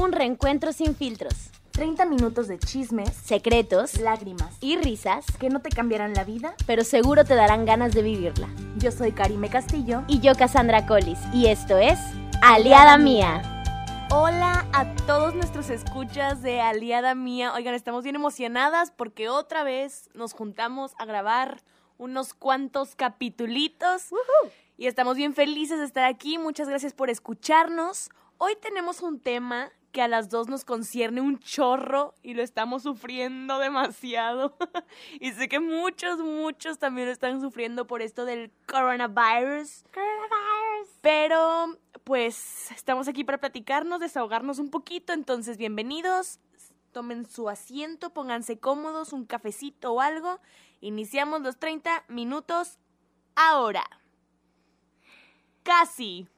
Un reencuentro sin filtros, 30 minutos de chismes, secretos lágrimas y risas, que no te cambiarán la vida. pero seguro te darán ganas de vivirla. Yo soy Karime Castillo. Y yo, Cassandra Collis, y esto es Aliada Mía. Hola a todos nuestros escuchas de Aliada Mía. Oigan, estamos bien emocionadas porque otra vez nos juntamos a grabar unos cuantos capitulitos. Y estamos bien felices de estar aquí. Muchas gracias por escucharnos. Hoy tenemos un tema que a las dos nos concierne un chorro y lo estamos sufriendo demasiado. y sé que muchos, muchos también lo están sufriendo por esto del coronavirus. Pero, pues, estamos aquí para platicarnos, desahogarnos un poquito. Entonces, bienvenidos. Tomen su asiento, pónganse cómodos, un cafecito o algo. Iniciamos los 30 minutos ahora. Casi.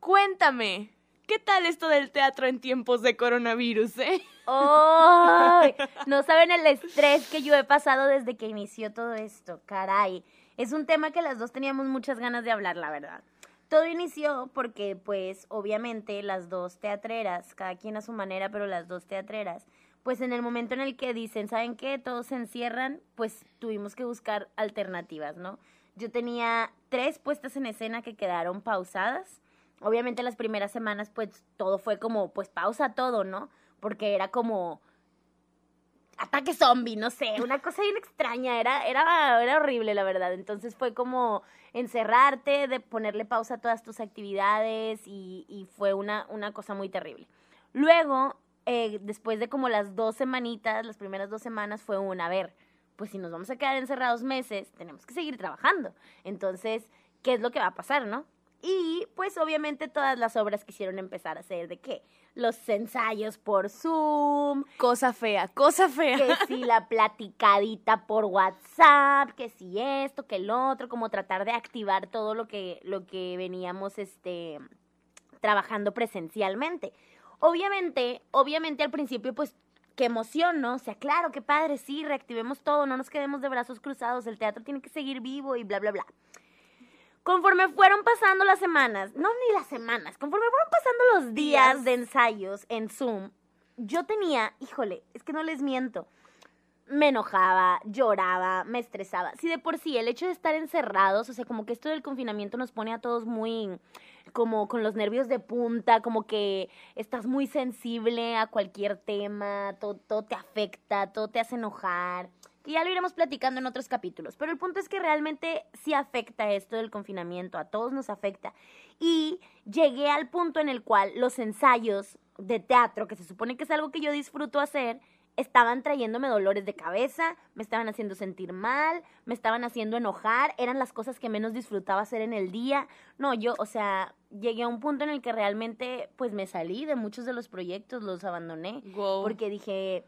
Cuéntame, ¿qué tal esto del teatro en tiempos de coronavirus, eh? ¡Ay! No saben el estrés que yo he pasado desde que inició todo esto, caray. Es un tema que las dos teníamos muchas ganas de hablar, la verdad. Todo inició porque, pues, obviamente las dos teatreras, cada quien a su manera, pero las dos teatreras, pues en el momento en el que dicen, ¿saben qué? Todos se encierran, pues tuvimos que buscar alternativas, ¿no? Yo tenía tres puestas en escena que quedaron pausadas. Obviamente las primeras semanas, pues todo fue como, pues pausa todo, ¿no? Porque era como ataque zombie, no sé, una cosa bien extraña, era, era, era horrible, la verdad. Entonces fue como encerrarte, de ponerle pausa a todas tus actividades y, fue una, una cosa muy terrible. Luego, eh, después de como las dos semanitas, las primeras dos semanas fue una, a ver, pues si nos vamos a quedar encerrados meses, tenemos que seguir trabajando. Entonces, ¿qué es lo que va a pasar, no? Y pues obviamente todas las obras quisieron empezar a hacer de qué? Los ensayos por Zoom, Cosa fea, cosa fea. que si la platicadita por WhatsApp, que si esto, que el otro, como tratar de activar todo lo que, lo que veníamos este, trabajando presencialmente. Obviamente, obviamente al principio, pues, qué emoción, ¿no? O sea, claro, qué padre, sí, reactivemos todo, no nos quedemos de brazos cruzados, el teatro tiene que seguir vivo y bla, bla, bla. Conforme fueron pasando las semanas, no ni las semanas, conforme fueron pasando los días, Días. de ensayos en Zoom, yo tenía, híjole, es que no les miento, me enojaba, lloraba, me estresaba. Si de por sí el hecho de estar encerrados, o sea, como que esto del confinamiento nos pone a todos muy como con los nervios de punta, como que estás muy sensible a cualquier tema, todo, todo te afecta, todo te hace enojar, que ya lo iremos platicando en otros capítulos, pero el punto es que realmente sí afecta esto del confinamiento, a todos nos afecta. Y llegué al punto en el cual los ensayos de teatro, que se supone que es algo que yo disfruto hacer, estaban trayéndome dolores de cabeza, me estaban haciendo sentir mal, me estaban haciendo enojar, eran las cosas que menos disfrutaba hacer en el día. No, yo, o sea, llegué a un punto en el que realmente pues me salí de muchos de los proyectos, los abandoné, Wow. porque dije,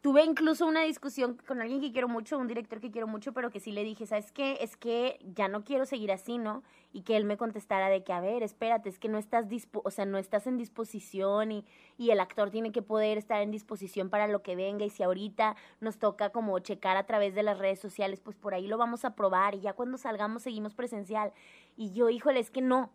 tuve incluso una discusión con alguien que quiero mucho, un director que quiero mucho, pero que sí le dije, ¿sabes qué? Es que ya no quiero seguir así, ¿no? Y que él me contestara de que, a ver, espérate, es que no estás o sea, no estás en disposición y, y el actor tiene que poder estar en disposición para lo que venga y si ahorita nos toca como checar a través de las redes sociales, pues por ahí lo vamos a probar y ya cuando salgamos seguimos presencial. Y yo, híjole, es que no,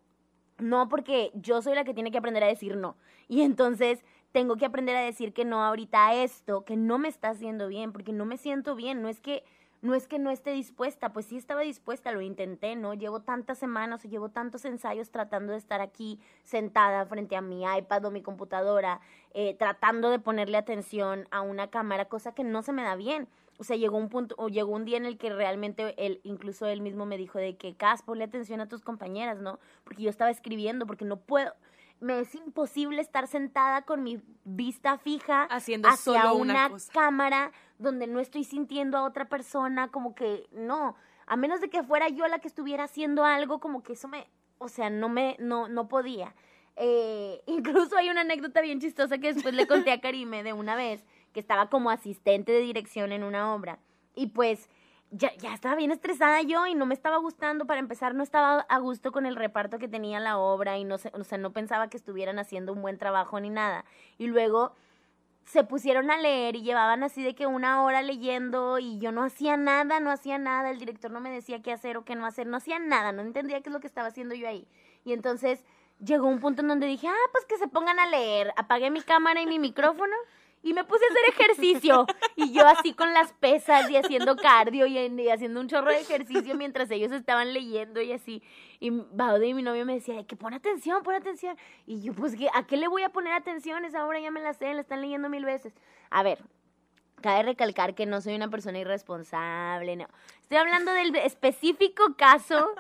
no, porque yo soy la que tiene que aprender a decir no. Y entonces tengo que aprender a decir que no ahorita a esto, que no me está haciendo bien, porque no me siento bien. No es que no es que no esté dispuesta, pues sí estaba dispuesta, lo intenté, ¿no? Llevo tantas semanas, llevo tantos ensayos tratando de estar aquí sentada frente a mi iPad o mi computadora, eh, tratando de ponerle atención a una cámara, cosa que no se me da bien. O sea, llegó un punto, o llegó un día en el que realmente él, incluso él mismo me dijo de que, Cas, ponle atención a tus compañeras, ¿no? Porque yo estaba escribiendo, porque no puedo, me es imposible estar sentada con mi vista fija Haciendo hacia solo una cámara donde no estoy sintiendo a otra persona, como que no, a menos de que fuera yo la que estuviera haciendo algo, como que eso me, o sea, no me, no, no podía. Eh, incluso hay una anécdota bien chistosa que después le conté a Karime de una vez, que estaba como asistente de dirección en una obra. Y pues ya, ya estaba bien estresada yo y no me estaba gustando. Para empezar, no estaba a gusto con el reparto que tenía la obra y no, sé, o sea, no pensaba que estuvieran haciendo un buen trabajo ni nada. Y luego se pusieron a leer y llevaban así de que una hora leyendo y yo no hacía nada, no hacía nada, el director no me decía qué hacer o qué no hacer, no hacía nada, no entendía qué es lo que estaba haciendo yo ahí. Y entonces llegó un punto en donde dije, ah, pues que se pongan a leer. Apagué mi cámara y mi micrófono y me puse a hacer ejercicio. Y yo así con las pesas y haciendo cardio y, haciendo un chorro de ejercicio mientras ellos estaban leyendo y así. Y Baude y mi novio me decía, que pon atención, pon atención. Y yo, pues, ¿qué- ¿a qué le voy a poner atención? Esa hora ya me la sé, la están leyendo mil veces. A ver, Cabe recalcar que no soy una persona irresponsable, no. Estoy hablando del específico caso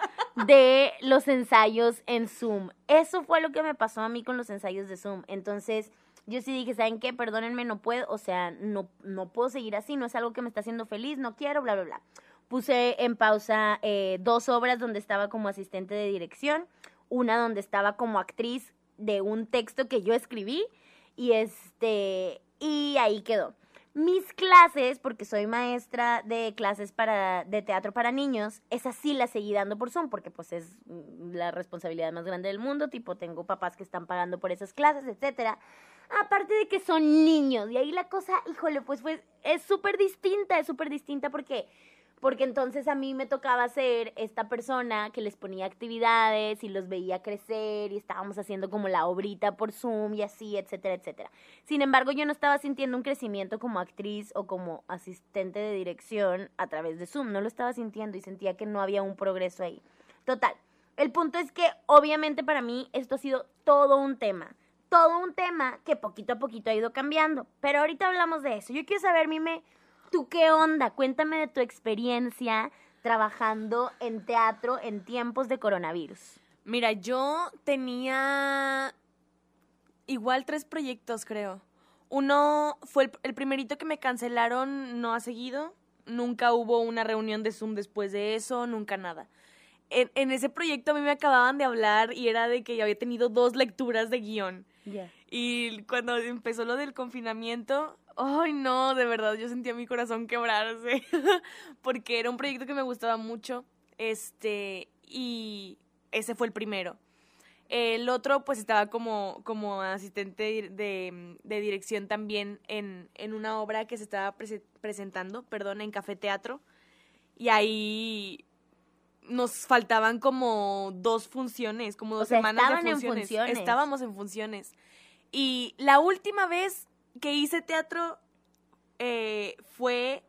de los ensayos en Zoom. Eso fue lo que me pasó a mí con los ensayos de Zoom. Entonces, yo sí dije, ¿saben qué? Perdónenme, no puedo, o sea, no, no puedo seguir así, no es algo que me está haciendo feliz, no quiero, bla, bla, bla. Puse en pausa eh, dos obras donde estaba como asistente de dirección, una donde estaba como actriz de un texto que yo escribí y este y ahí quedó. Mis clases, porque soy maestra de clases para de teatro para niños, esas sí las seguí dando por Zoom porque pues es la responsabilidad más grande del mundo, tipo tengo papás que están pagando por esas clases, etcétera. Aparte de que son niños y ahí la cosa, híjole, pues pues es súper distinta, es súper distinta porque porque entonces a mí me tocaba ser esta persona que les ponía actividades y los veía crecer y estábamos haciendo como la obrita por Zoom y así, etcétera, etcétera. Sin embargo, yo no estaba sintiendo un crecimiento como actriz o como asistente de dirección a través de Zoom, no lo estaba sintiendo y sentía que no había un progreso ahí. Total, el punto es que obviamente para mí esto ha sido todo un tema, todo un tema que poquito a poquito ha ido cambiando, pero ahorita hablamos de eso. Yo quiero saber, Mime, ¿Tú qué onda? Cuéntame de tu experiencia trabajando en teatro en tiempos de coronavirus. Mira, yo tenía igual tres proyectos, creo. Uno fue el, el primerito que me cancelaron, no ha seguido. Nunca hubo una reunión de Zoom después de eso, nunca nada. En, en ese proyecto a mí me acababan de hablar y era de que yo había tenido dos lecturas de guion. Y cuando empezó lo del confinamiento, ay no, de verdad, yo sentía mi corazón quebrarse, porque era un proyecto que me gustaba mucho, este, y ese fue el primero. El otro, pues, estaba como, como asistente de, de- dirección también en, en una obra que se estaba prese- presentando, perdón, en Café Teatro, y ahí nos faltaban como dos funciones, como dos sea, semanas de en funciones. funciones. Estábamos en funciones. Y la última vez que hice teatro eh, fue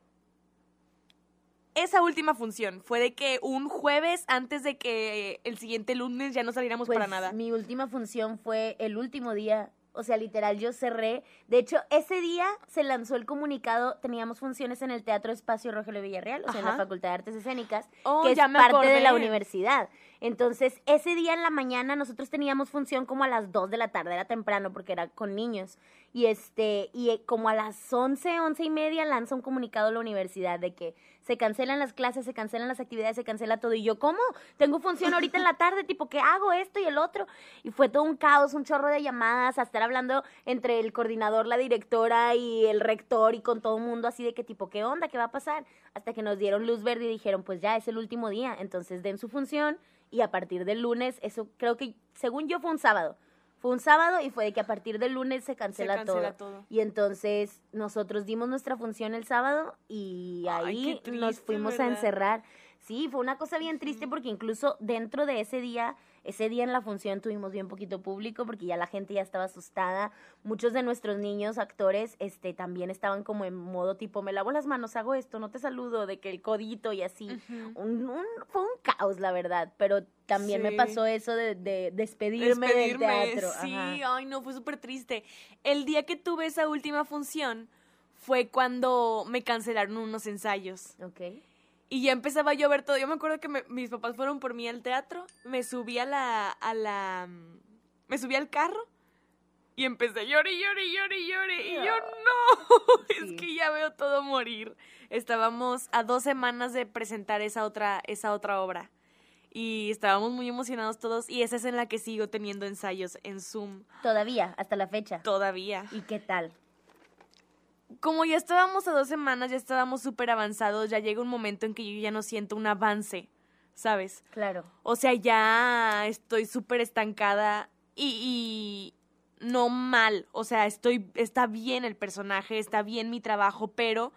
esa última función. Fue de que un jueves antes de que el siguiente lunes ya no saliéramos Pues para nada. mi última función fue el último día, o sea, literal, yo cerré. De hecho, ese día se lanzó el comunicado, teníamos funciones en el Teatro Espacio Rogelio Villarreal, o sea, en la. Facultad de Artes Escénicas, Oh, que es parte de la universidad. Entonces, ese día en la mañana nosotros teníamos función como a las 2 de la tarde, era temprano porque era con niños. Y este, y eh, como a las 11, 11 y media lanza un comunicado a la universidad de que se cancelan las clases, se cancelan las actividades, se cancela todo. Y yo, ¿cómo? Tengo función ahorita en la tarde, tipo, ¿qué hago? Esto y el otro. Y fue todo un caos, un chorro de llamadas, a estar hablando entre el coordinador, la directora y el rector y con todo el mundo así de que tipo, ¿qué onda? ¿Qué va a pasar? Hasta que nos dieron luz verde y dijeron, pues ya es el último día, entonces den su función y a partir del lunes, eso creo que, según yo, fue un sábado. Fue un sábado y fue de que a partir del lunes se cancela, cancela todo. todo. Y entonces nosotros dimos nuestra función el sábado y Ay, ahí nos fuimos a encerrar. Sí, fue una cosa bien triste porque incluso dentro de ese día, ese día en la función tuvimos bien poquito público porque ya la gente ya estaba asustada. Muchos de nuestros niños actores este también estaban como en modo tipo me lavo las manos, hago esto, no te saludo, de que el codito y así. Un- un- fue un caos, la verdad, pero también me pasó eso de, de despedirme, del teatro. Sí, Ajá. ay no, fue súper triste. El día que tuve esa última función fue cuando me cancelaron unos ensayos. Ok. Y ya empezaba yo a ver todo. Yo me acuerdo que me- mis papás fueron por mí al teatro. Me subí a la, a la... mm, Me subí al carro. Y empecé a llorar, y llorar, y llorar, y llorar. Y yo, no, Sí. es que ya veo todo morir. Estábamos a dos semanas de presentar esa otra, esa otra obra. Y estábamos muy emocionados todos. Y esa es en la que sigo teniendo ensayos en Zoom Todavía, hasta la fecha. todavía. ¿Y qué tal? Como ya estábamos a dos semanas, ya estábamos súper avanzados, ya llega un momento en que yo ya no siento un avance, ¿sabes? Claro. O sea, ya estoy súper estancada y, y no mal, o sea, estoy, está bien el personaje, está bien mi trabajo, pero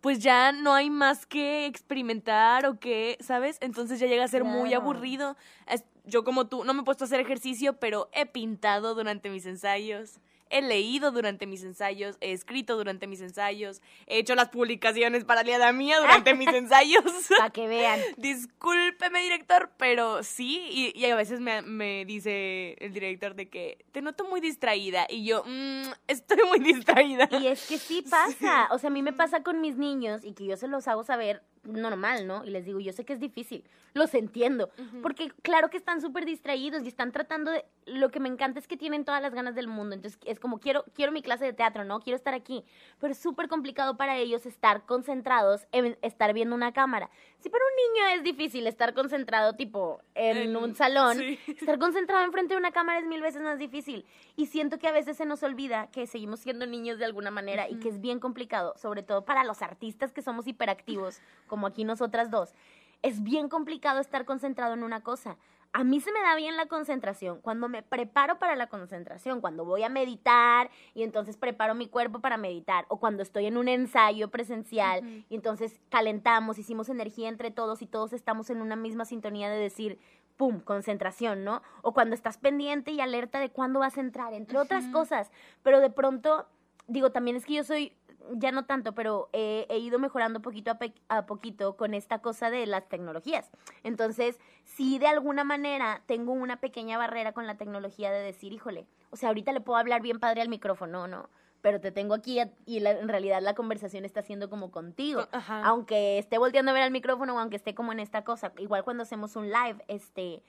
pues ya no hay más que experimentar o que, ¿sabes? Entonces ya llega a ser muy aburrido. Es- yo como tú no me he puesto a hacer ejercicio, pero he pintado durante mis ensayos. He leído durante mis ensayos, he escrito durante mis ensayos, he hecho las publicaciones para Liada Mía durante mis ensayos. Para que vean. Discúlpeme, director, pero sí, y, y a veces me, me dice el director de que te noto muy distraída, y yo, "Mm, estoy muy distraída. Y es que sí pasa. O sea, a mí me pasa con mis niños y que yo se los hago saber normal, ¿no? Y les digo, yo sé que es difícil, los entiendo, porque claro que están súper distraídos y están tratando de... Lo que me encanta es que tienen todas las ganas del mundo, entonces es como, quiero, quiero mi clase de teatro, ¿no? Quiero estar aquí, pero es súper complicado para ellos estar concentrados en estar viendo una cámara. Si para un niño es difícil estar concentrado tipo en En- un salón, sí. estar concentrado enfrente de una cámara es mil veces más difícil. Y siento que a veces se nos olvida que seguimos siendo niños de alguna manera y que es bien complicado, sobre todo para los artistas que somos hiperactivos, como aquí nosotras dos. Es bien complicado estar concentrado en una cosa. A mí se me da bien la concentración cuando me preparo para la concentración, cuando voy a meditar y entonces preparo mi cuerpo para meditar, o cuando estoy en un ensayo presencial y entonces calentamos, hicimos energía entre todos y todos estamos en una misma sintonía de decir, pum, concentración, ¿no? O cuando estás pendiente y alerta de cuándo vas a entrar, entre otras cosas. Pero de pronto, digo, también es que yo soy, ya no tanto, pero eh, he ido mejorando poquito a, pe- a poquito con esta cosa de las tecnologías. Entonces, sí, de alguna manera tengo una pequeña barrera con la tecnología de decir, híjole, o sea, ahorita le puedo hablar bien padre al micrófono, ¿no? Pero te tengo aquí y la- en realidad la conversación está siendo como contigo Ajá. aunque esté volteando a ver al micrófono o aunque esté como en esta cosa, igual cuando hacemos un live, este,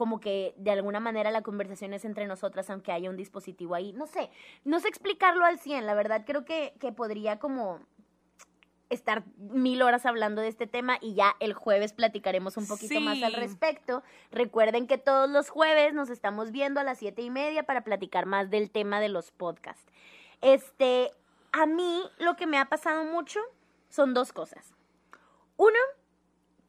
como que de alguna manera la conversación es entre nosotras, aunque haya un dispositivo ahí. No sé, no sé explicarlo al 100, la verdad creo que, que podría como estar mil horas hablando de este tema y ya el jueves platicaremos un poquito más al respecto. Recuerden que todos los jueves nos estamos viendo a las siete y media para platicar más del tema de los podcasts. Este, a mí lo que me ha pasado mucho son dos cosas. Uno,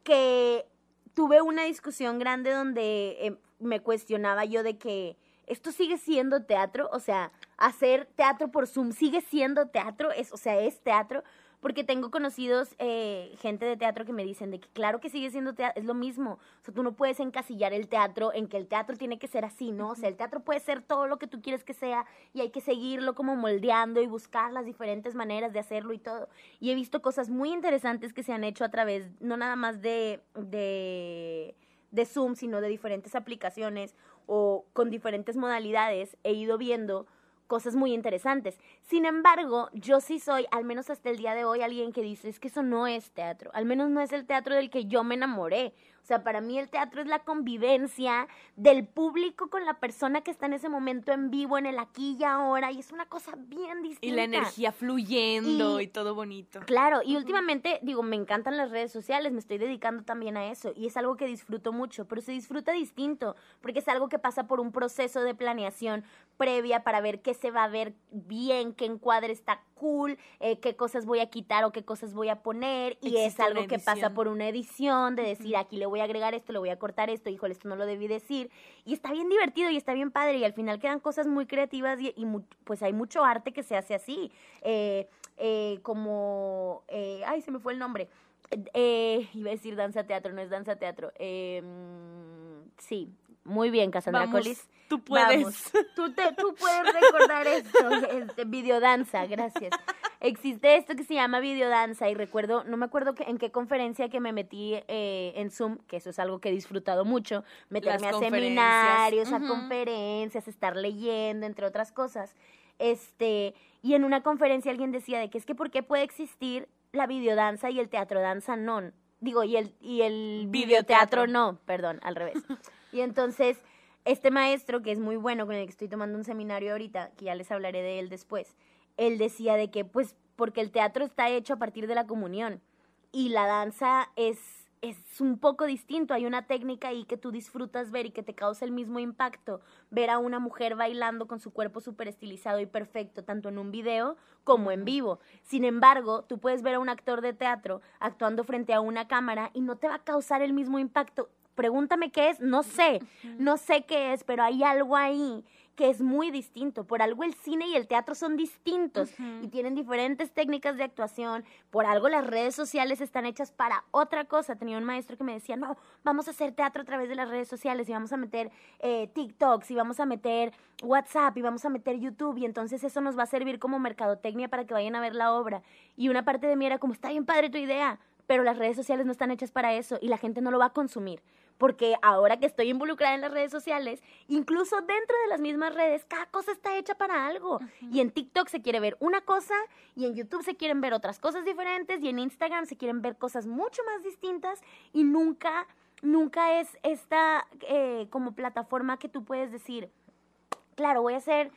que tuve una discusión grande donde eh, me cuestionaba yo de que esto sigue siendo teatro, o sea, hacer teatro por Zoom sigue siendo teatro, es, o sea, es teatro, porque tengo conocidos, eh, gente de teatro que me dicen de que claro que sigue siendo teatro, es lo mismo, o sea, tú no puedes encasillar el teatro en que el teatro tiene que ser así, ¿no? O sea, el teatro puede ser todo lo que tú quieres que sea y hay que seguirlo como moldeando y buscar las diferentes maneras de hacerlo y todo. Y he visto cosas muy interesantes que se han hecho a través, no nada más de, de, de Zoom, sino de diferentes aplicaciones o con diferentes modalidades. He ido viendo cosas muy interesantes. Sin embargo, yo sí soy, al menos hasta el día de hoy, alguien que dice, es que eso no es teatro, al menos no es el teatro del que yo me enamoré. O sea, para mí el teatro es la convivencia del público con la persona que está en ese momento en vivo, en el aquí y ahora, y es una cosa bien distinta. Y la energía fluyendo Y- y, todo bonito. Claro, y últimamente, digo, me encantan las redes sociales, me estoy dedicando también a eso, y es algo que disfruto mucho, pero se disfruta distinto, porque es algo que pasa por un proceso de planeación previa para ver qué se va a ver bien, qué encuadre está cool, eh, qué cosas voy a quitar o qué cosas voy a poner, y es Existe algo que pasa por una edición, de decir, aquí le voy a agregar esto, le voy a cortar esto, híjole, esto no lo debí decir, y está bien divertido y está bien padre, y al final quedan cosas muy creativas y, y mu- pues hay mucho arte que se hace así. Eh, eh, como, ay, se me fue el nombre. Iba a decir danza teatro, no es danza teatro. Mm, sí, muy bien, Cassandra Vamos, Collis. tú puedes. Vamos, tú, te, tú puedes recordar esto, este, videodanza, gracias. Existe esto que se llama videodanza y recuerdo, no me acuerdo que, en qué conferencia que me metí eh, en Zoom, que eso es algo que he disfrutado mucho, meterme a seminarios, a conferencias, estar leyendo, entre otras cosas. Este, y en una conferencia alguien decía de que es que por qué puede existir la videodanza y el teatro danza no. Digo, y el, y el videoteatro Videoteatro. no, perdón, al revés. Y entonces, este maestro, que es muy bueno, con el que estoy tomando un seminario ahorita, que ya les hablaré de él después, él decía de que, pues, porque el teatro está hecho a partir de la comunión y la danza es, es un poco distinto. Hay una técnica ahí que tú disfrutas ver y que te causa el mismo impacto. Ver a una mujer bailando con su cuerpo súper estilizado y perfecto, tanto en un video como en vivo. Sin embargo, tú puedes ver a un actor de teatro actuando frente a una cámara y no te va a causar el mismo impacto. Pregúntame qué es, no sé, no sé qué es, pero hay algo ahí que es muy distinto. Por algo el cine y el teatro son distintos y tienen diferentes técnicas de actuación. Por algo las redes sociales están hechas para otra cosa. Tenía un maestro que me decía, no, vamos a hacer teatro a través de las redes sociales y vamos a meter eh, TikToks y vamos a meter WhatsApp y vamos a meter YouTube y entonces eso nos va a servir como mercadotecnia para que vayan a ver la obra. Y una parte de mí era como, está bien padre tu idea, pero las redes sociales no están hechas para eso y la gente no lo va a consumir. Porque ahora que estoy involucrada en las redes sociales, incluso dentro de las mismas redes, cada cosa está hecha para algo. Y en TikTok se quiere ver una cosa, y en YouTube se quieren ver otras cosas diferentes, y en Instagram se quieren ver cosas mucho más distintas, y nunca, nunca es esta eh, como plataforma que tú puedes decir, claro, voy a hacer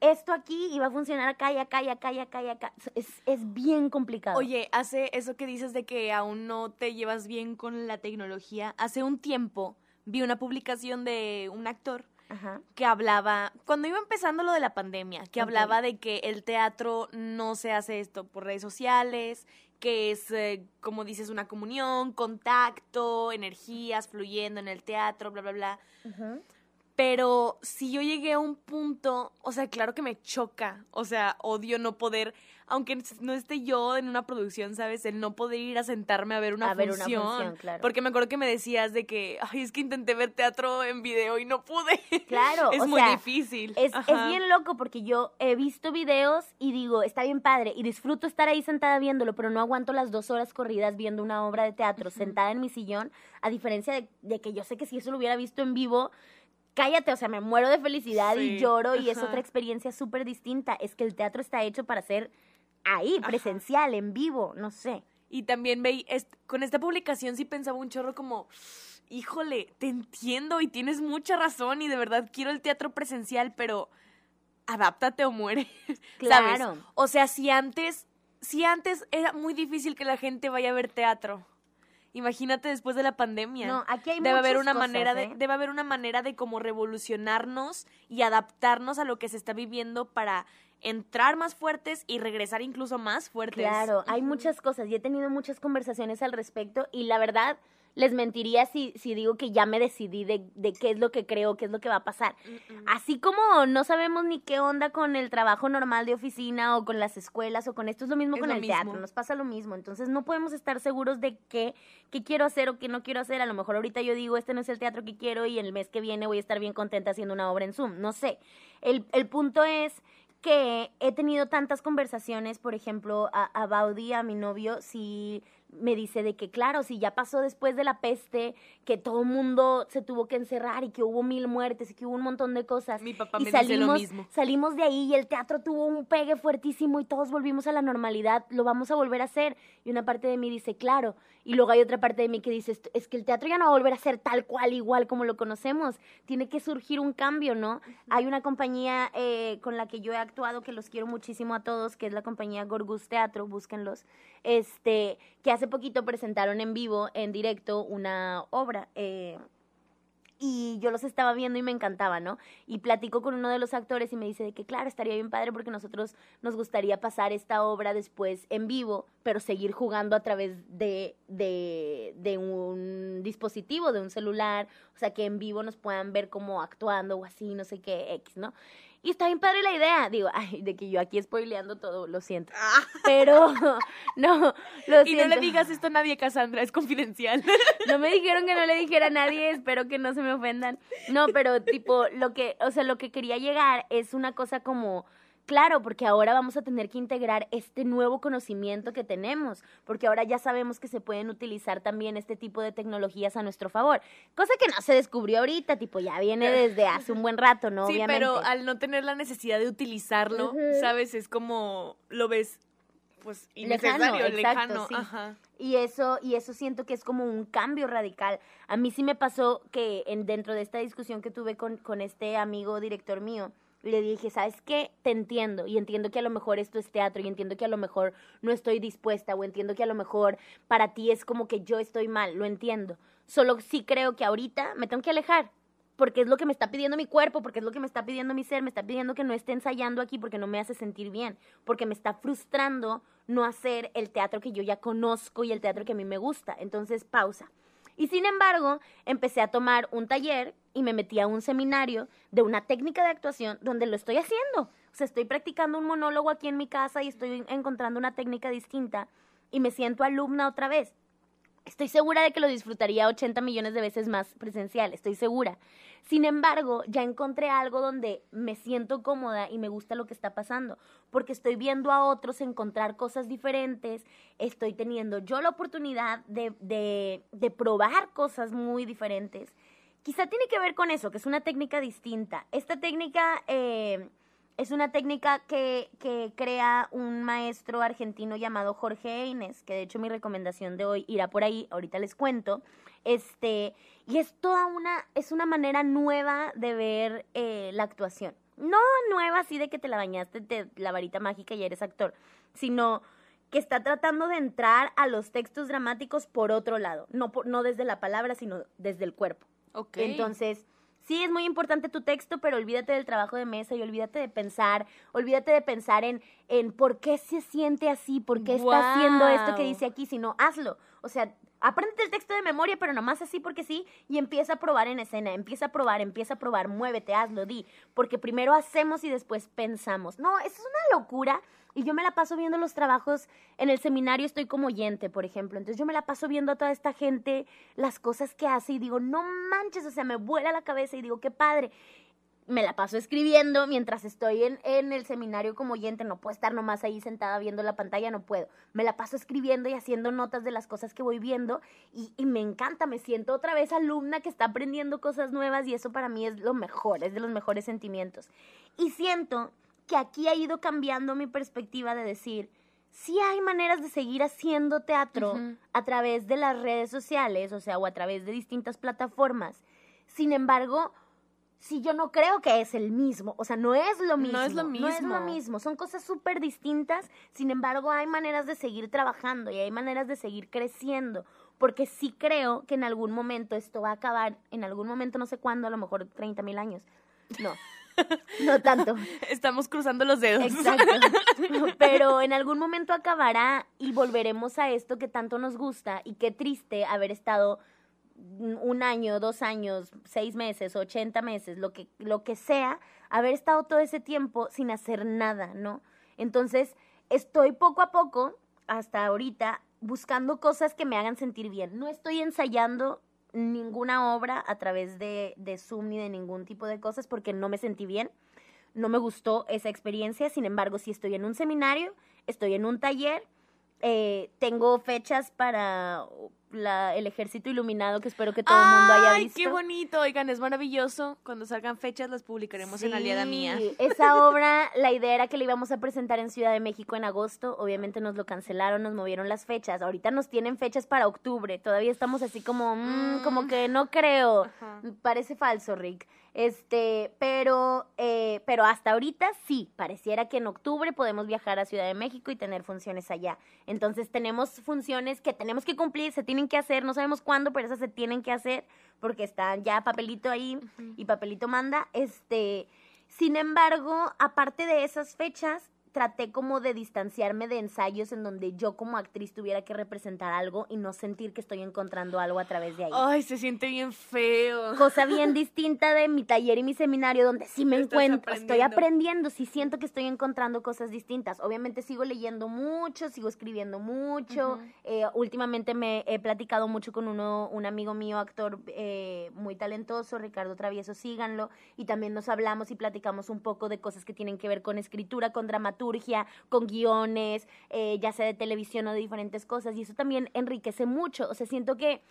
esto aquí y va a funcionar acá y acá y acá y acá y acá. Es, es bien complicado. Oye, hace eso que dices de que aún no te llevas bien con la tecnología. Hace un tiempo vi una publicación de un actor Ajá. que hablaba, cuando iba empezando lo de la pandemia, que hablaba de que el teatro no se hace esto por redes sociales, que es, eh, como dices, una comunión, contacto, energías fluyendo en el teatro, bla, bla, bla. Ujú. Pero si yo llegué a un punto, o sea, claro que me choca, o sea, odio no poder, aunque no esté yo en una producción, ¿sabes? El no poder ir a sentarme a ver una A ver una función. función, claro. Porque me acuerdo que me decías de que, ay, es que intenté ver teatro en video y no pude. Claro, es o muy sea, difícil. Es, bien loco porque yo he visto videos y digo, está bien padre y disfruto estar ahí sentada viéndolo, pero no aguanto las dos horas corridas viendo una obra de teatro sentada en mi sillón, a diferencia de, de que yo sé que si eso lo hubiera visto en vivo, cállate, o sea, me muero de felicidad y lloro y es otra experiencia súper distinta. Es que el teatro está hecho para ser ahí, presencial, en vivo, no sé. Y también veí, est- con esta publicación sí pensaba un chorro como, híjole, te entiendo y tienes mucha razón y de verdad quiero el teatro presencial, pero adáptate o muere. ¿sabes? Claro. O sea, si antes, si antes era muy difícil que la gente vaya a ver teatro. Imagínate después de la pandemia. No, aquí hay debe haber una cosas, manera de, ¿eh? debe haber una manera de como revolucionarnos y adaptarnos a lo que se está viviendo para entrar más fuertes y regresar incluso más fuertes. Claro, hay muchas cosas y he tenido muchas conversaciones al respecto y la verdad les mentiría si, si digo que ya me decidí de, de qué es lo que creo, qué es lo que va a pasar. Así como no sabemos ni qué onda con el trabajo normal de oficina o con las escuelas o con esto, es lo mismo Es con lo el mismo. teatro, nos pasa lo mismo. Entonces no podemos estar seguros de qué, qué quiero hacer o qué no quiero hacer. A lo mejor ahorita yo digo, este no es el teatro que quiero y el mes que viene voy a estar bien contenta haciendo una obra en Zoom. No sé. El, el punto es que he tenido tantas conversaciones, por ejemplo, a, a Baudi, a mi novio, si me dice de que, claro, si ya pasó después de la peste, que todo el mundo se tuvo que encerrar y que hubo mil muertes y que hubo un montón de cosas. Mi papá y me dice lo salimos, mismo. salimos de ahí y el teatro tuvo un pegue fuertísimo y todos volvimos a la normalidad, lo vamos a volver a hacer. Y una parte de mí dice, claro. Y luego hay otra parte de mí que dice, "Est- es que el teatro ya no va a volver a ser tal cual, igual como lo conocemos. Tiene que surgir un cambio, ¿no? Hay una compañía eh, con la que yo he actuado, que los quiero muchísimo a todos, que es la compañía Gorgus Teatro, búsquenlos, este, que hace poquito presentaron en vivo, en directo, una obra. eh, y yo los estaba viendo y me encantaba, ¿no? Y platico con uno de los actores y me dice de que, claro, estaría bien padre porque nosotros nos gustaría pasar esta obra después en vivo, pero seguir jugando a través de, de, de un dispositivo, de un celular, o sea, que en vivo nos puedan ver como actuando o así, no sé qué, X, ¿no? Y está bien padre la idea, digo, ay, de que yo aquí spoileando todo, lo siento. Pero, no, lo Ah. Y siento. no le digas esto a nadie, Cassandra, es confidencial. No me dijeron que no le dijera a nadie, espero que no se me ofendan. No, pero tipo, lo que, o sea, lo que quería llegar es una cosa como, claro, porque ahora vamos a tener que integrar este nuevo conocimiento que tenemos, porque ahora ya sabemos que se pueden utilizar también este tipo de tecnologías a nuestro favor. Cosa que no se descubrió ahorita, tipo, ya viene desde hace un buen rato, ¿no? sí, Obviamente. pero al no tener la necesidad de utilizarlo. ¿sabes? Es como lo ves, pues, Lejano, innecesario, exacto, lejano. sí. Ajá. Y eso, y eso siento que es como un cambio radical. A mí sí me pasó que en, dentro de esta discusión que tuve con, con este amigo director mío, le dije, ¿sabes qué? Te entiendo y entiendo que a lo mejor esto es teatro y entiendo que a lo mejor no estoy dispuesta o entiendo que a lo mejor para ti es como que yo estoy mal, lo entiendo. Solo sí creo que ahorita me tengo que alejar porque es lo que me está pidiendo mi cuerpo, porque es lo que me está pidiendo mi ser, me está pidiendo que no esté ensayando aquí porque no me hace sentir bien, porque me está frustrando no hacer el teatro que yo ya conozco y el teatro que a mí me gusta. Entonces, pausa. Y sin embargo, empecé a tomar un taller y me metí a un seminario de una técnica de actuación donde lo estoy haciendo. O sea, estoy practicando un monólogo aquí en mi casa y estoy encontrando una técnica distinta y me siento alumna otra vez. Estoy segura de que lo disfrutaría 80 millones de veces más presencial, estoy segura. Sin embargo, ya encontré algo donde me siento cómoda y me gusta lo que está pasando, porque estoy viendo a otros encontrar cosas diferentes, estoy teniendo yo la oportunidad de, de, de probar cosas muy diferentes. Quizá tiene que ver con eso, que es una técnica distinta. Esta técnica... Eh, es una técnica que, que, crea un maestro argentino llamado Jorge Eines, que de hecho mi recomendación de hoy irá por ahí, ahorita les cuento. Este, y es toda una, es una manera nueva de ver eh, la actuación. No nueva así de que te la bañaste de la varita mágica y eres actor, sino que está tratando de entrar a los textos dramáticos por otro lado, no, por, no desde la palabra, sino desde el cuerpo. Ok. Entonces, sí es muy importante tu texto, pero olvídate del trabajo de mesa y olvídate de pensar, olvídate de pensar en, en por qué se siente así, por qué está haciendo esto que dice aquí, sino hazlo. O sea, apréndete el texto de memoria, pero nomás así porque sí, y empieza a probar en escena, empieza a probar, empieza a probar, muévete, hazlo, di, porque primero hacemos y después pensamos. No, eso es una locura. Y yo me la paso viendo los trabajos en el seminario, estoy como oyente, por ejemplo. Entonces yo me la paso viendo a toda esta gente, las cosas que hace y digo, no manches, o sea, me vuela la cabeza y digo, qué padre. Me la paso escribiendo mientras estoy en, en el seminario como oyente, no puedo estar nomás ahí sentada viendo la pantalla, no puedo. Me la paso escribiendo y haciendo notas de las cosas que voy viendo y, y me encanta, me siento otra vez alumna que está aprendiendo cosas nuevas y eso para mí es lo mejor, es de los mejores sentimientos. Y siento que aquí ha ido cambiando mi perspectiva de decir, sí hay maneras de seguir haciendo teatro a través de las redes sociales, o sea, o a través de distintas plataformas. Sin embargo, si yo no creo que es el mismo, o sea, no es lo mismo. No es lo No es lo mismo. mismo, son cosas súper distintas, sin embargo, hay maneras de seguir trabajando y hay maneras de seguir creciendo, porque sí creo que en algún momento esto va a acabar, en algún momento, no sé cuándo, a lo mejor 30 mil años. No, no tanto. Estamos cruzando los dedos. Exacto. Pero en algún momento acabará y volveremos a esto que tanto nos gusta y qué triste haber estado un año, dos años, seis meses, ochenta meses, lo que, lo que sea, haber estado todo ese tiempo sin hacer nada, ¿no? Entonces, estoy poco a poco, hasta ahorita, buscando cosas que me hagan sentir bien. No estoy ensayando ninguna obra a través de, de Zoom ni de ningún tipo de cosas porque no me sentí bien no me gustó esa experiencia, sin embargo, si estoy en un seminario, estoy en un taller, eh, tengo fechas para la- el ejército iluminado que espero que todo el mundo haya ¡Ay, visto. qué bonito! Oigan, es maravilloso. Cuando salgan fechas las publicaremos en Aliada Mía. Sí, Esa obra, la idea era que la íbamos a presentar en Ciudad de México en agosto. Obviamente nos lo cancelaron, nos movieron las fechas. Ahorita nos tienen fechas para octubre. Todavía estamos así como, mm, Mm. como que no creo. Ajá. Parece falso, Rick. Este, pero, eh, pero hasta ahorita sí, pareciera que en octubre podemos viajar a Ciudad de México y tener funciones allá. Entonces tenemos funciones que tenemos que cumplir, se tienen que hacer, no sabemos cuándo, pero esas se tienen que hacer porque están ya papelito ahí y papelito manda. Este, sin embargo, aparte de esas fechas, traté como de distanciarme de ensayos en donde yo como actriz tuviera que representar algo y no sentir que estoy encontrando algo a través de ahí Ay, se siente bien feo. cosa bien distinta de mi taller y mi seminario donde sí me Estás encuentro, estoy aprendiendo. aprendiendo, sí siento que estoy encontrando cosas distintas. Obviamente sigo leyendo mucho, sigo escribiendo mucho. Ujú. Eh, últimamente me he platicado mucho con uno, un amigo mío, actor eh, muy talentoso, Ricardo Travieso, síganlo, y también nos hablamos y platicamos un poco de cosas que tienen que ver con escritura, con dramaturgia, con guiones, eh, ya sea de televisión o de diferentes cosas, y eso también enriquece mucho. O sea, siento que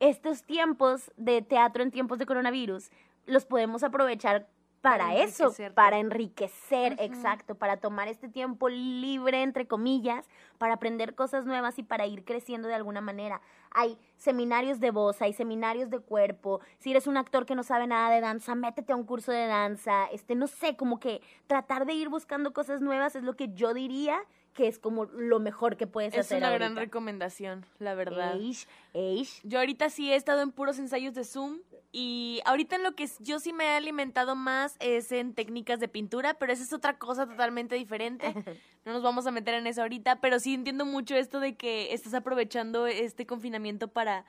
estos tiempos de teatro en tiempos de coronavirus los podemos aprovechar para, eso, para enriquecer, exacto, para tomar este tiempo libre, entre comillas, para aprender cosas nuevas y para ir creciendo de alguna manera. Hay seminarios de voz, hay seminarios de cuerpo. Si eres un actor que no sabe nada de danza, métete a un curso de danza. Este, no sé, como que tratar de ir buscando cosas nuevas es lo que yo diría que es como lo mejor que puedes Es hacer. una gran recomendación, la verdad. Eish, eish. Yo ahorita sí he estado en puros ensayos de Zoom y ahorita en lo que yo sí me he alimentado más es en técnicas de pintura, pero esa es otra cosa totalmente diferente. No nos vamos a meter en eso ahorita, pero sí entiendo mucho esto de que estás aprovechando este confinamiento para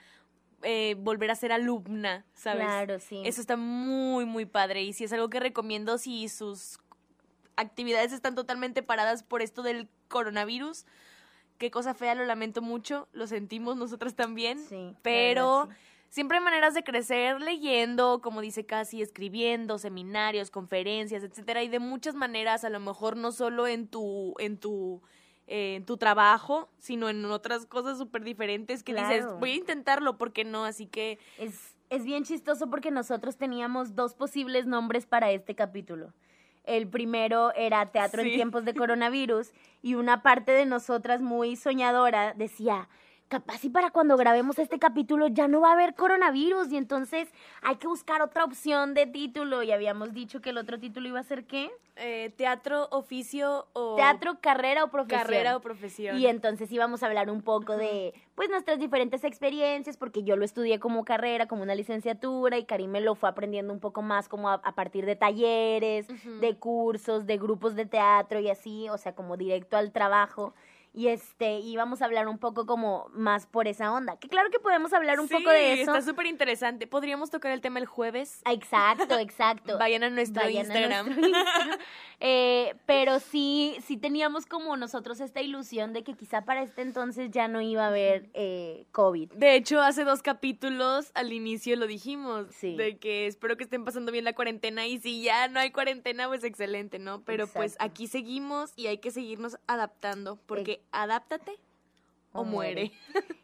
eh, volver a ser alumna, ¿sabes? Claro, sí. Eso está muy, muy padre. Y si es algo que recomiendo si sus actividades están totalmente paradas por esto del coronavirus. Qué cosa fea, lo lamento mucho, lo sentimos nosotras también. Sí, pero sí. Siempre hay maneras de crecer leyendo, como dice Casi, escribiendo, seminarios, conferencias, etcétera, y de muchas maneras, a lo mejor no solo en tu, en tu, eh, en tu trabajo, sino en otras cosas súper diferentes que dices, voy a intentarlo, ¿por qué no? Así que Es, es bien chistoso porque nosotros teníamos dos posibles nombres para este capítulo. El primero era Teatro Sí. en tiempos de coronavirus y una parte de nosotras muy soñadora decía, capaz y para cuando grabemos este capítulo ya no va a haber coronavirus y entonces hay que buscar otra opción de título y habíamos dicho que el otro título iba a ser ¿qué? eh, teatro, oficio o Teatro, carrera o profesión. carrera o profesión. Y entonces íbamos a hablar un poco de, pues, nuestras diferentes experiencias, porque yo lo estudié como carrera, como una licenciatura, y Karim me lo fue aprendiendo un poco más como a, a partir de talleres, de cursos, de grupos de teatro y así, o sea, como directo al trabajo. Y este, íbamos a hablar un poco como más por esa onda. Que claro que podemos hablar un Sí, poco de eso. Está súper interesante. Podríamos tocar el tema el jueves. Ah, Exacto, exacto. Vayan a nuestro Vayan a Instagram. nuestro Instagram. Eh, pero sí, sí teníamos como nosotros esta ilusión de que quizá para este entonces ya no iba a haber eh, COVID. De hecho, hace dos capítulos al inicio lo dijimos. Sí. De que espero que estén pasando bien la cuarentena. Y si ya no hay cuarentena, pues excelente, ¿no? Pero pues aquí seguimos y hay que seguirnos adaptando. Porque adáptate o, O muere.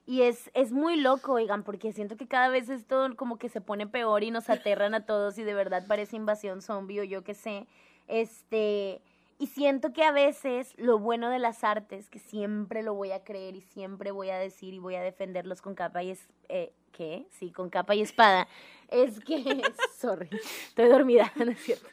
Y es, es muy loco, oigan, porque siento que cada vez esto como que se pone peor y nos aterran a todos y de verdad parece invasión zombie o yo qué sé. Este, y siento que a veces lo bueno de las artes, que siempre lo voy a creer y siempre voy a decir y voy a defenderlos con capa y es, eh, ¿qué? Sí, con capa y espada, es que, sorry, estoy dormida, no es cierto.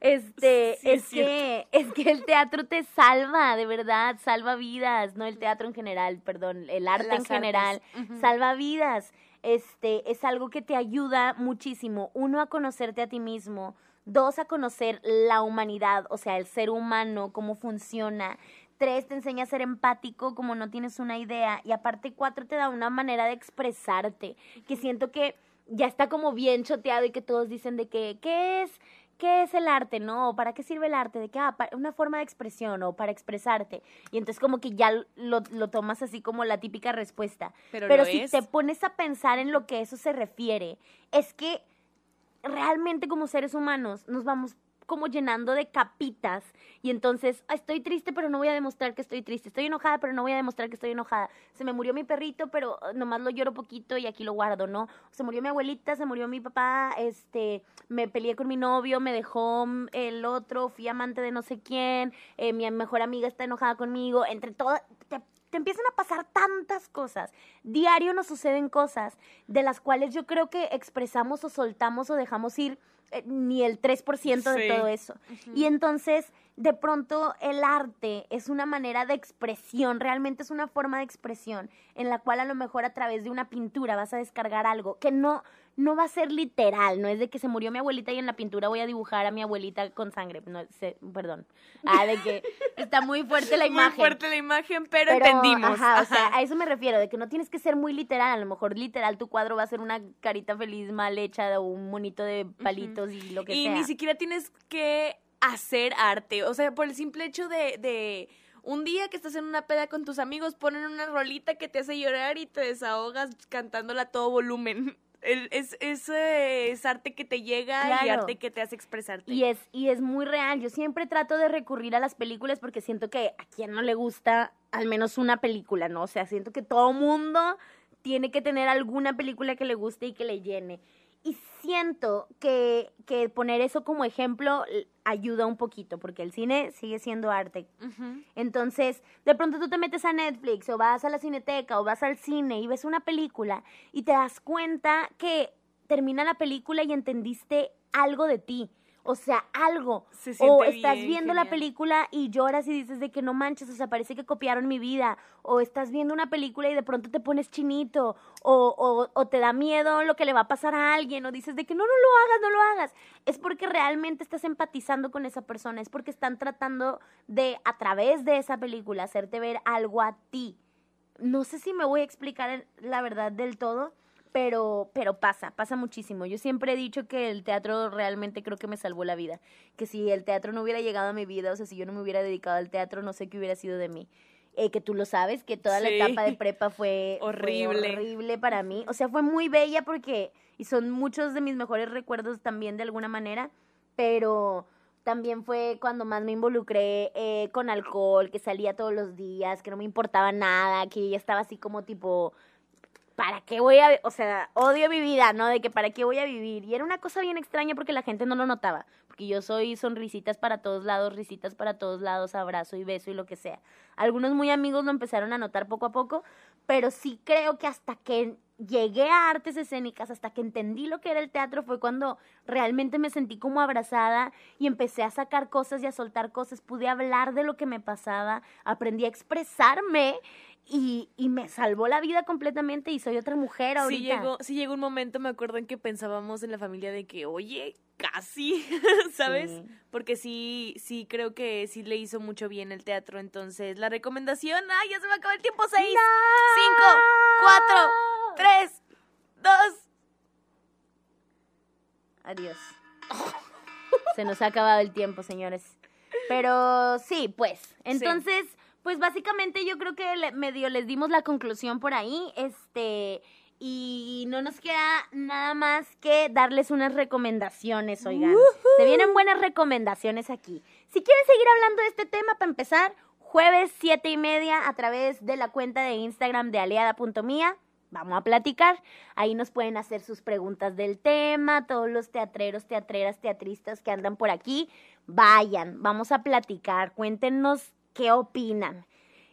Este, Sí, es es que, es que el teatro te salva, de verdad, salva vidas, no el teatro en general, perdón, el arte en Las general, salva vidas. Este, es algo que te ayuda muchísimo, uno, a conocerte a ti mismo, dos, a conocer la humanidad, o sea, el ser humano, cómo funciona, tres, te enseña a ser empático como no tienes una idea, y aparte cuatro, te da una manera de expresarte, que siento que ya está como bien choteado y que todos dicen de que, ¿qué es? ¿Qué es el arte, no? ¿Para qué sirve el arte? De que, ah, para una forma de expresión o para expresarte. Y entonces como que ya lo, lo tomas así como la típica respuesta. Pero, si es. te pones a pensar en lo que eso se refiere, es que realmente como seres humanos nos vamos como llenando de capitas. Y entonces "Ah, estoy triste pero no voy a demostrar que estoy triste, estoy enojada pero no voy a demostrar que estoy enojada, se me murió mi perrito pero ah, nomás lo lloro poquito y aquí lo guardo, ¿no? Se murió mi abuelita, se murió mi papá, este, me peleé con mi novio, me dejó mm, el otro, fui amante de no sé quién, eh, mi mejor amiga está enojada conmigo, entre te, te empiezan a pasar tantas cosas. Diario nos suceden cosas de las cuales yo creo que expresamos o soltamos o dejamos ir eh, ni el 3% de Sí. todo eso. Y entonces, de pronto, el arte es una manera de expresión, realmente es una forma de expresión en la cual a lo mejor a través de una pintura vas a descargar algo que no, no va a ser literal, no es de que se murió mi abuelita y en la pintura voy a dibujar a mi abuelita con sangre, no sé, perdón. Ah, de que está muy fuerte la imagen. Muy fuerte la imagen, pero, Pero, entendimos. Ajá, o sea, a eso me refiero, de que no tienes que ser muy literal. A lo mejor literal tu cuadro va a ser una carita feliz mal hecha o un monito de palitos y lo que y sea. ni siquiera tienes que hacer arte. O sea, por el simple hecho de, de un día que estás en una peda con tus amigos, ponen una rolita que te hace llorar y te desahogas cantándola a todo volumen. El- es, es, eh, es arte que te llega y arte que te hace expresarte. Y es, y es muy real. Yo siempre trato de recurrir a las películas porque siento que a quien no le gusta al menos una película, ¿no? O sea, siento que todo mundo tiene que tener alguna película que le guste y que le llene. Y siento que, que poner eso como ejemplo ayuda un poquito, porque el cine sigue siendo arte. Entonces, de pronto tú te metes a Netflix o vas a la cineteca o vas al cine y ves una película y te das cuenta que termina la película y entendiste algo de ti. O sea, algo. Se O estás bien, viendo la película y lloras y dices de que no manches, o sea, parece que copiaron mi vida. O estás viendo una película y de pronto te pones chinito. O, o, o te da miedo lo que le va a pasar a alguien. O dices de que no, no lo hagas, no lo hagas. Es porque realmente estás empatizando con esa persona. Es porque están tratando de, a través de esa película, hacerte ver algo a ti. No sé si me voy a explicar la verdad del todo, pero, pero pasa, pasa muchísimo. Yo siempre he dicho que el teatro realmente creo que me salvó la vida. Que si el teatro no hubiera llegado a mi vida, o sea, si yo no me hubiera dedicado al teatro, no sé qué hubiera sido de mí. Eh, que tú lo sabes, que toda la etapa de prepa fue fue Horrible. horrible para mí. O sea, fue muy bella porque, y son muchos de mis mejores recuerdos también de alguna manera, pero también fue cuando más me involucré eh, con alcohol, que salía todos los días, que no me importaba nada, que ya estaba así como tipo, ¿para qué voy a, o sea, odio mi vida, ¿no? De que para qué voy a vivir. Y era una cosa bien extraña porque la gente no lo notaba, porque yo soy sonrisitas para todos lados, risitas para todos lados, abrazo y beso y lo que sea. Algunos muy amigos lo empezaron a notar poco a poco, pero sí creo que hasta que llegué a artes escénicas, hasta que entendí lo que era el teatro, fue cuando realmente me sentí como abrazada y empecé a sacar cosas y a soltar cosas, pude hablar de lo que me pasaba, aprendí a expresarme y, y me salvó la vida completamente y soy otra mujer ahorita. Sí llegó, sí llegó un momento, me acuerdo en que pensábamos en la familia de que, oye, casi, ¿sabes? Sí. Porque sí, sí creo que sí le hizo mucho bien el teatro. Entonces, la recomendación, ¡ay, ya se me acaba el tiempo! ¡Seis, cinco, cuatro, tres, dos! Adiós. Se nos ha acabado el tiempo, señores. Pero sí, pues. Entonces, pues básicamente yo creo que le- medio les dimos la conclusión por ahí. Este. Y no nos queda nada más que darles unas recomendaciones, oigan. Se vienen buenas recomendaciones aquí. Si quieren seguir hablando de este tema, para empezar, jueves siete y media a través de la cuenta de Instagram de aliada.mía. Vamos a platicar. Ahí nos pueden hacer sus preguntas del tema. Todos los teatreros, teatreras, teatristas que andan por aquí, vayan. Vamos a platicar. Cuéntenos qué opinan.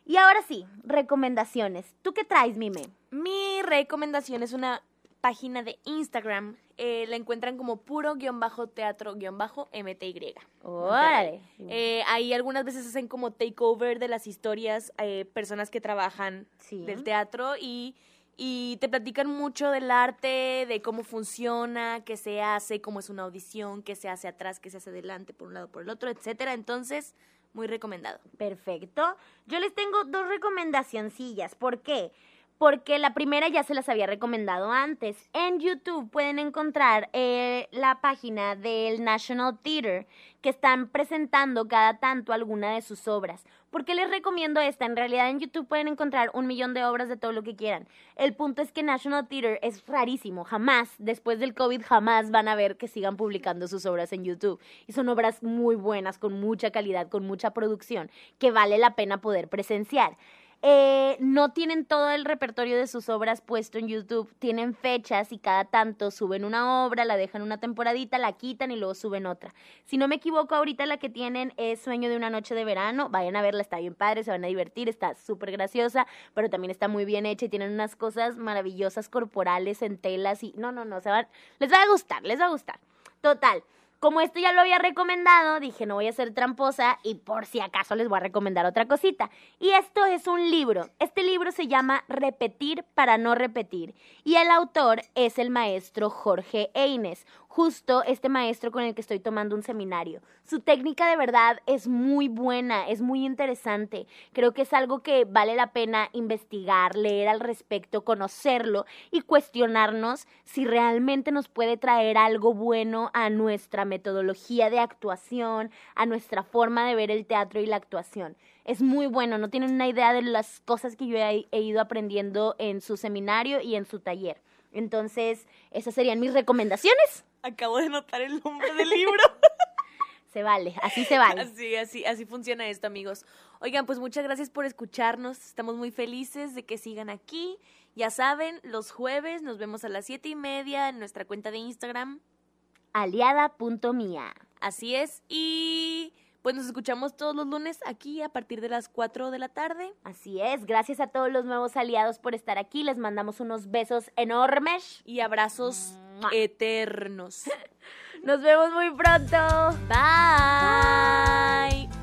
Y ahora sí, recomendaciones. ¿Tú qué traes, Mime? Mi recomendación es una página de Instagram. eh, la encuentran como puro-teatro-mty. Órale. Eh, ahí algunas veces hacen como takeover de las historias, eh, personas que trabajan Sí. del teatro y, y te platican mucho del arte, de cómo funciona, qué se hace, cómo es una audición, qué se hace atrás, qué se hace adelante, por un lado, por el otro, etcétera. Entonces, muy recomendado. Perfecto. Yo les tengo dos recomendacioncillas. ¿Por qué? Porque la primera ya se las había recomendado antes. En YouTube pueden encontrar eh, la página del National Theater que están presentando cada tanto alguna de sus obras. ¿Por qué les recomiendo esta? En realidad en YouTube pueden encontrar un millón de obras de todo lo que quieran. El punto es que National Theater es rarísimo. Jamás, después del COVID, jamás van a ver que sigan publicando sus obras en YouTube. Y son obras muy buenas, con mucha calidad, con mucha producción, que vale la pena poder presenciar. Eh, no tienen todo el repertorio de sus obras puesto en YouTube, tienen fechas y cada tanto suben una obra, la dejan una temporadita, la quitan y luego suben otra. Si no me equivoco, ahorita la que tienen es Sueño de una noche de verano, vayan a verla, está bien padre, se van a divertir, está súper graciosa, pero también está muy bien hecha y tienen unas cosas maravillosas corporales en telas y no, no, no, se van, les va a gustar, les va a gustar. Total. Como esto ya lo había recomendado, dije no voy a ser tramposa y por si acaso les voy a recomendar otra cosita. Y esto es un libro. Este libro se llama Repetir para no repetir. Y el autor es el maestro Jorge Eines, justo este maestro con el que estoy tomando un seminario. Su técnica de verdad es muy buena, es muy interesante. Creo que es algo que vale la pena investigar, leer al respecto, conocerlo y cuestionarnos si realmente nos puede traer algo bueno a nuestra metodología de actuación, a nuestra forma de ver el teatro y la actuación. Es muy bueno, no tienen una idea de las cosas que yo he, ido aprendiendo en su seminario y en su taller. Entonces, esas serían mis recomendaciones. Acabo de notar el nombre del libro. Se vale, así se vale. Así, así, así funciona esto, amigos. Oigan, pues muchas gracias por escucharnos. Estamos muy felices de que sigan aquí. Ya saben, los jueves nos vemos a las siete y media en nuestra cuenta de Instagram. Aliada.mía. Así es. Y pues nos escuchamos todos los lunes aquí a partir de las 4 de la tarde. Así es, gracias a todos los nuevos aliados por estar aquí. Les mandamos unos besos enormes. Y abrazos Mua. eternos. Nos vemos muy pronto. Bye.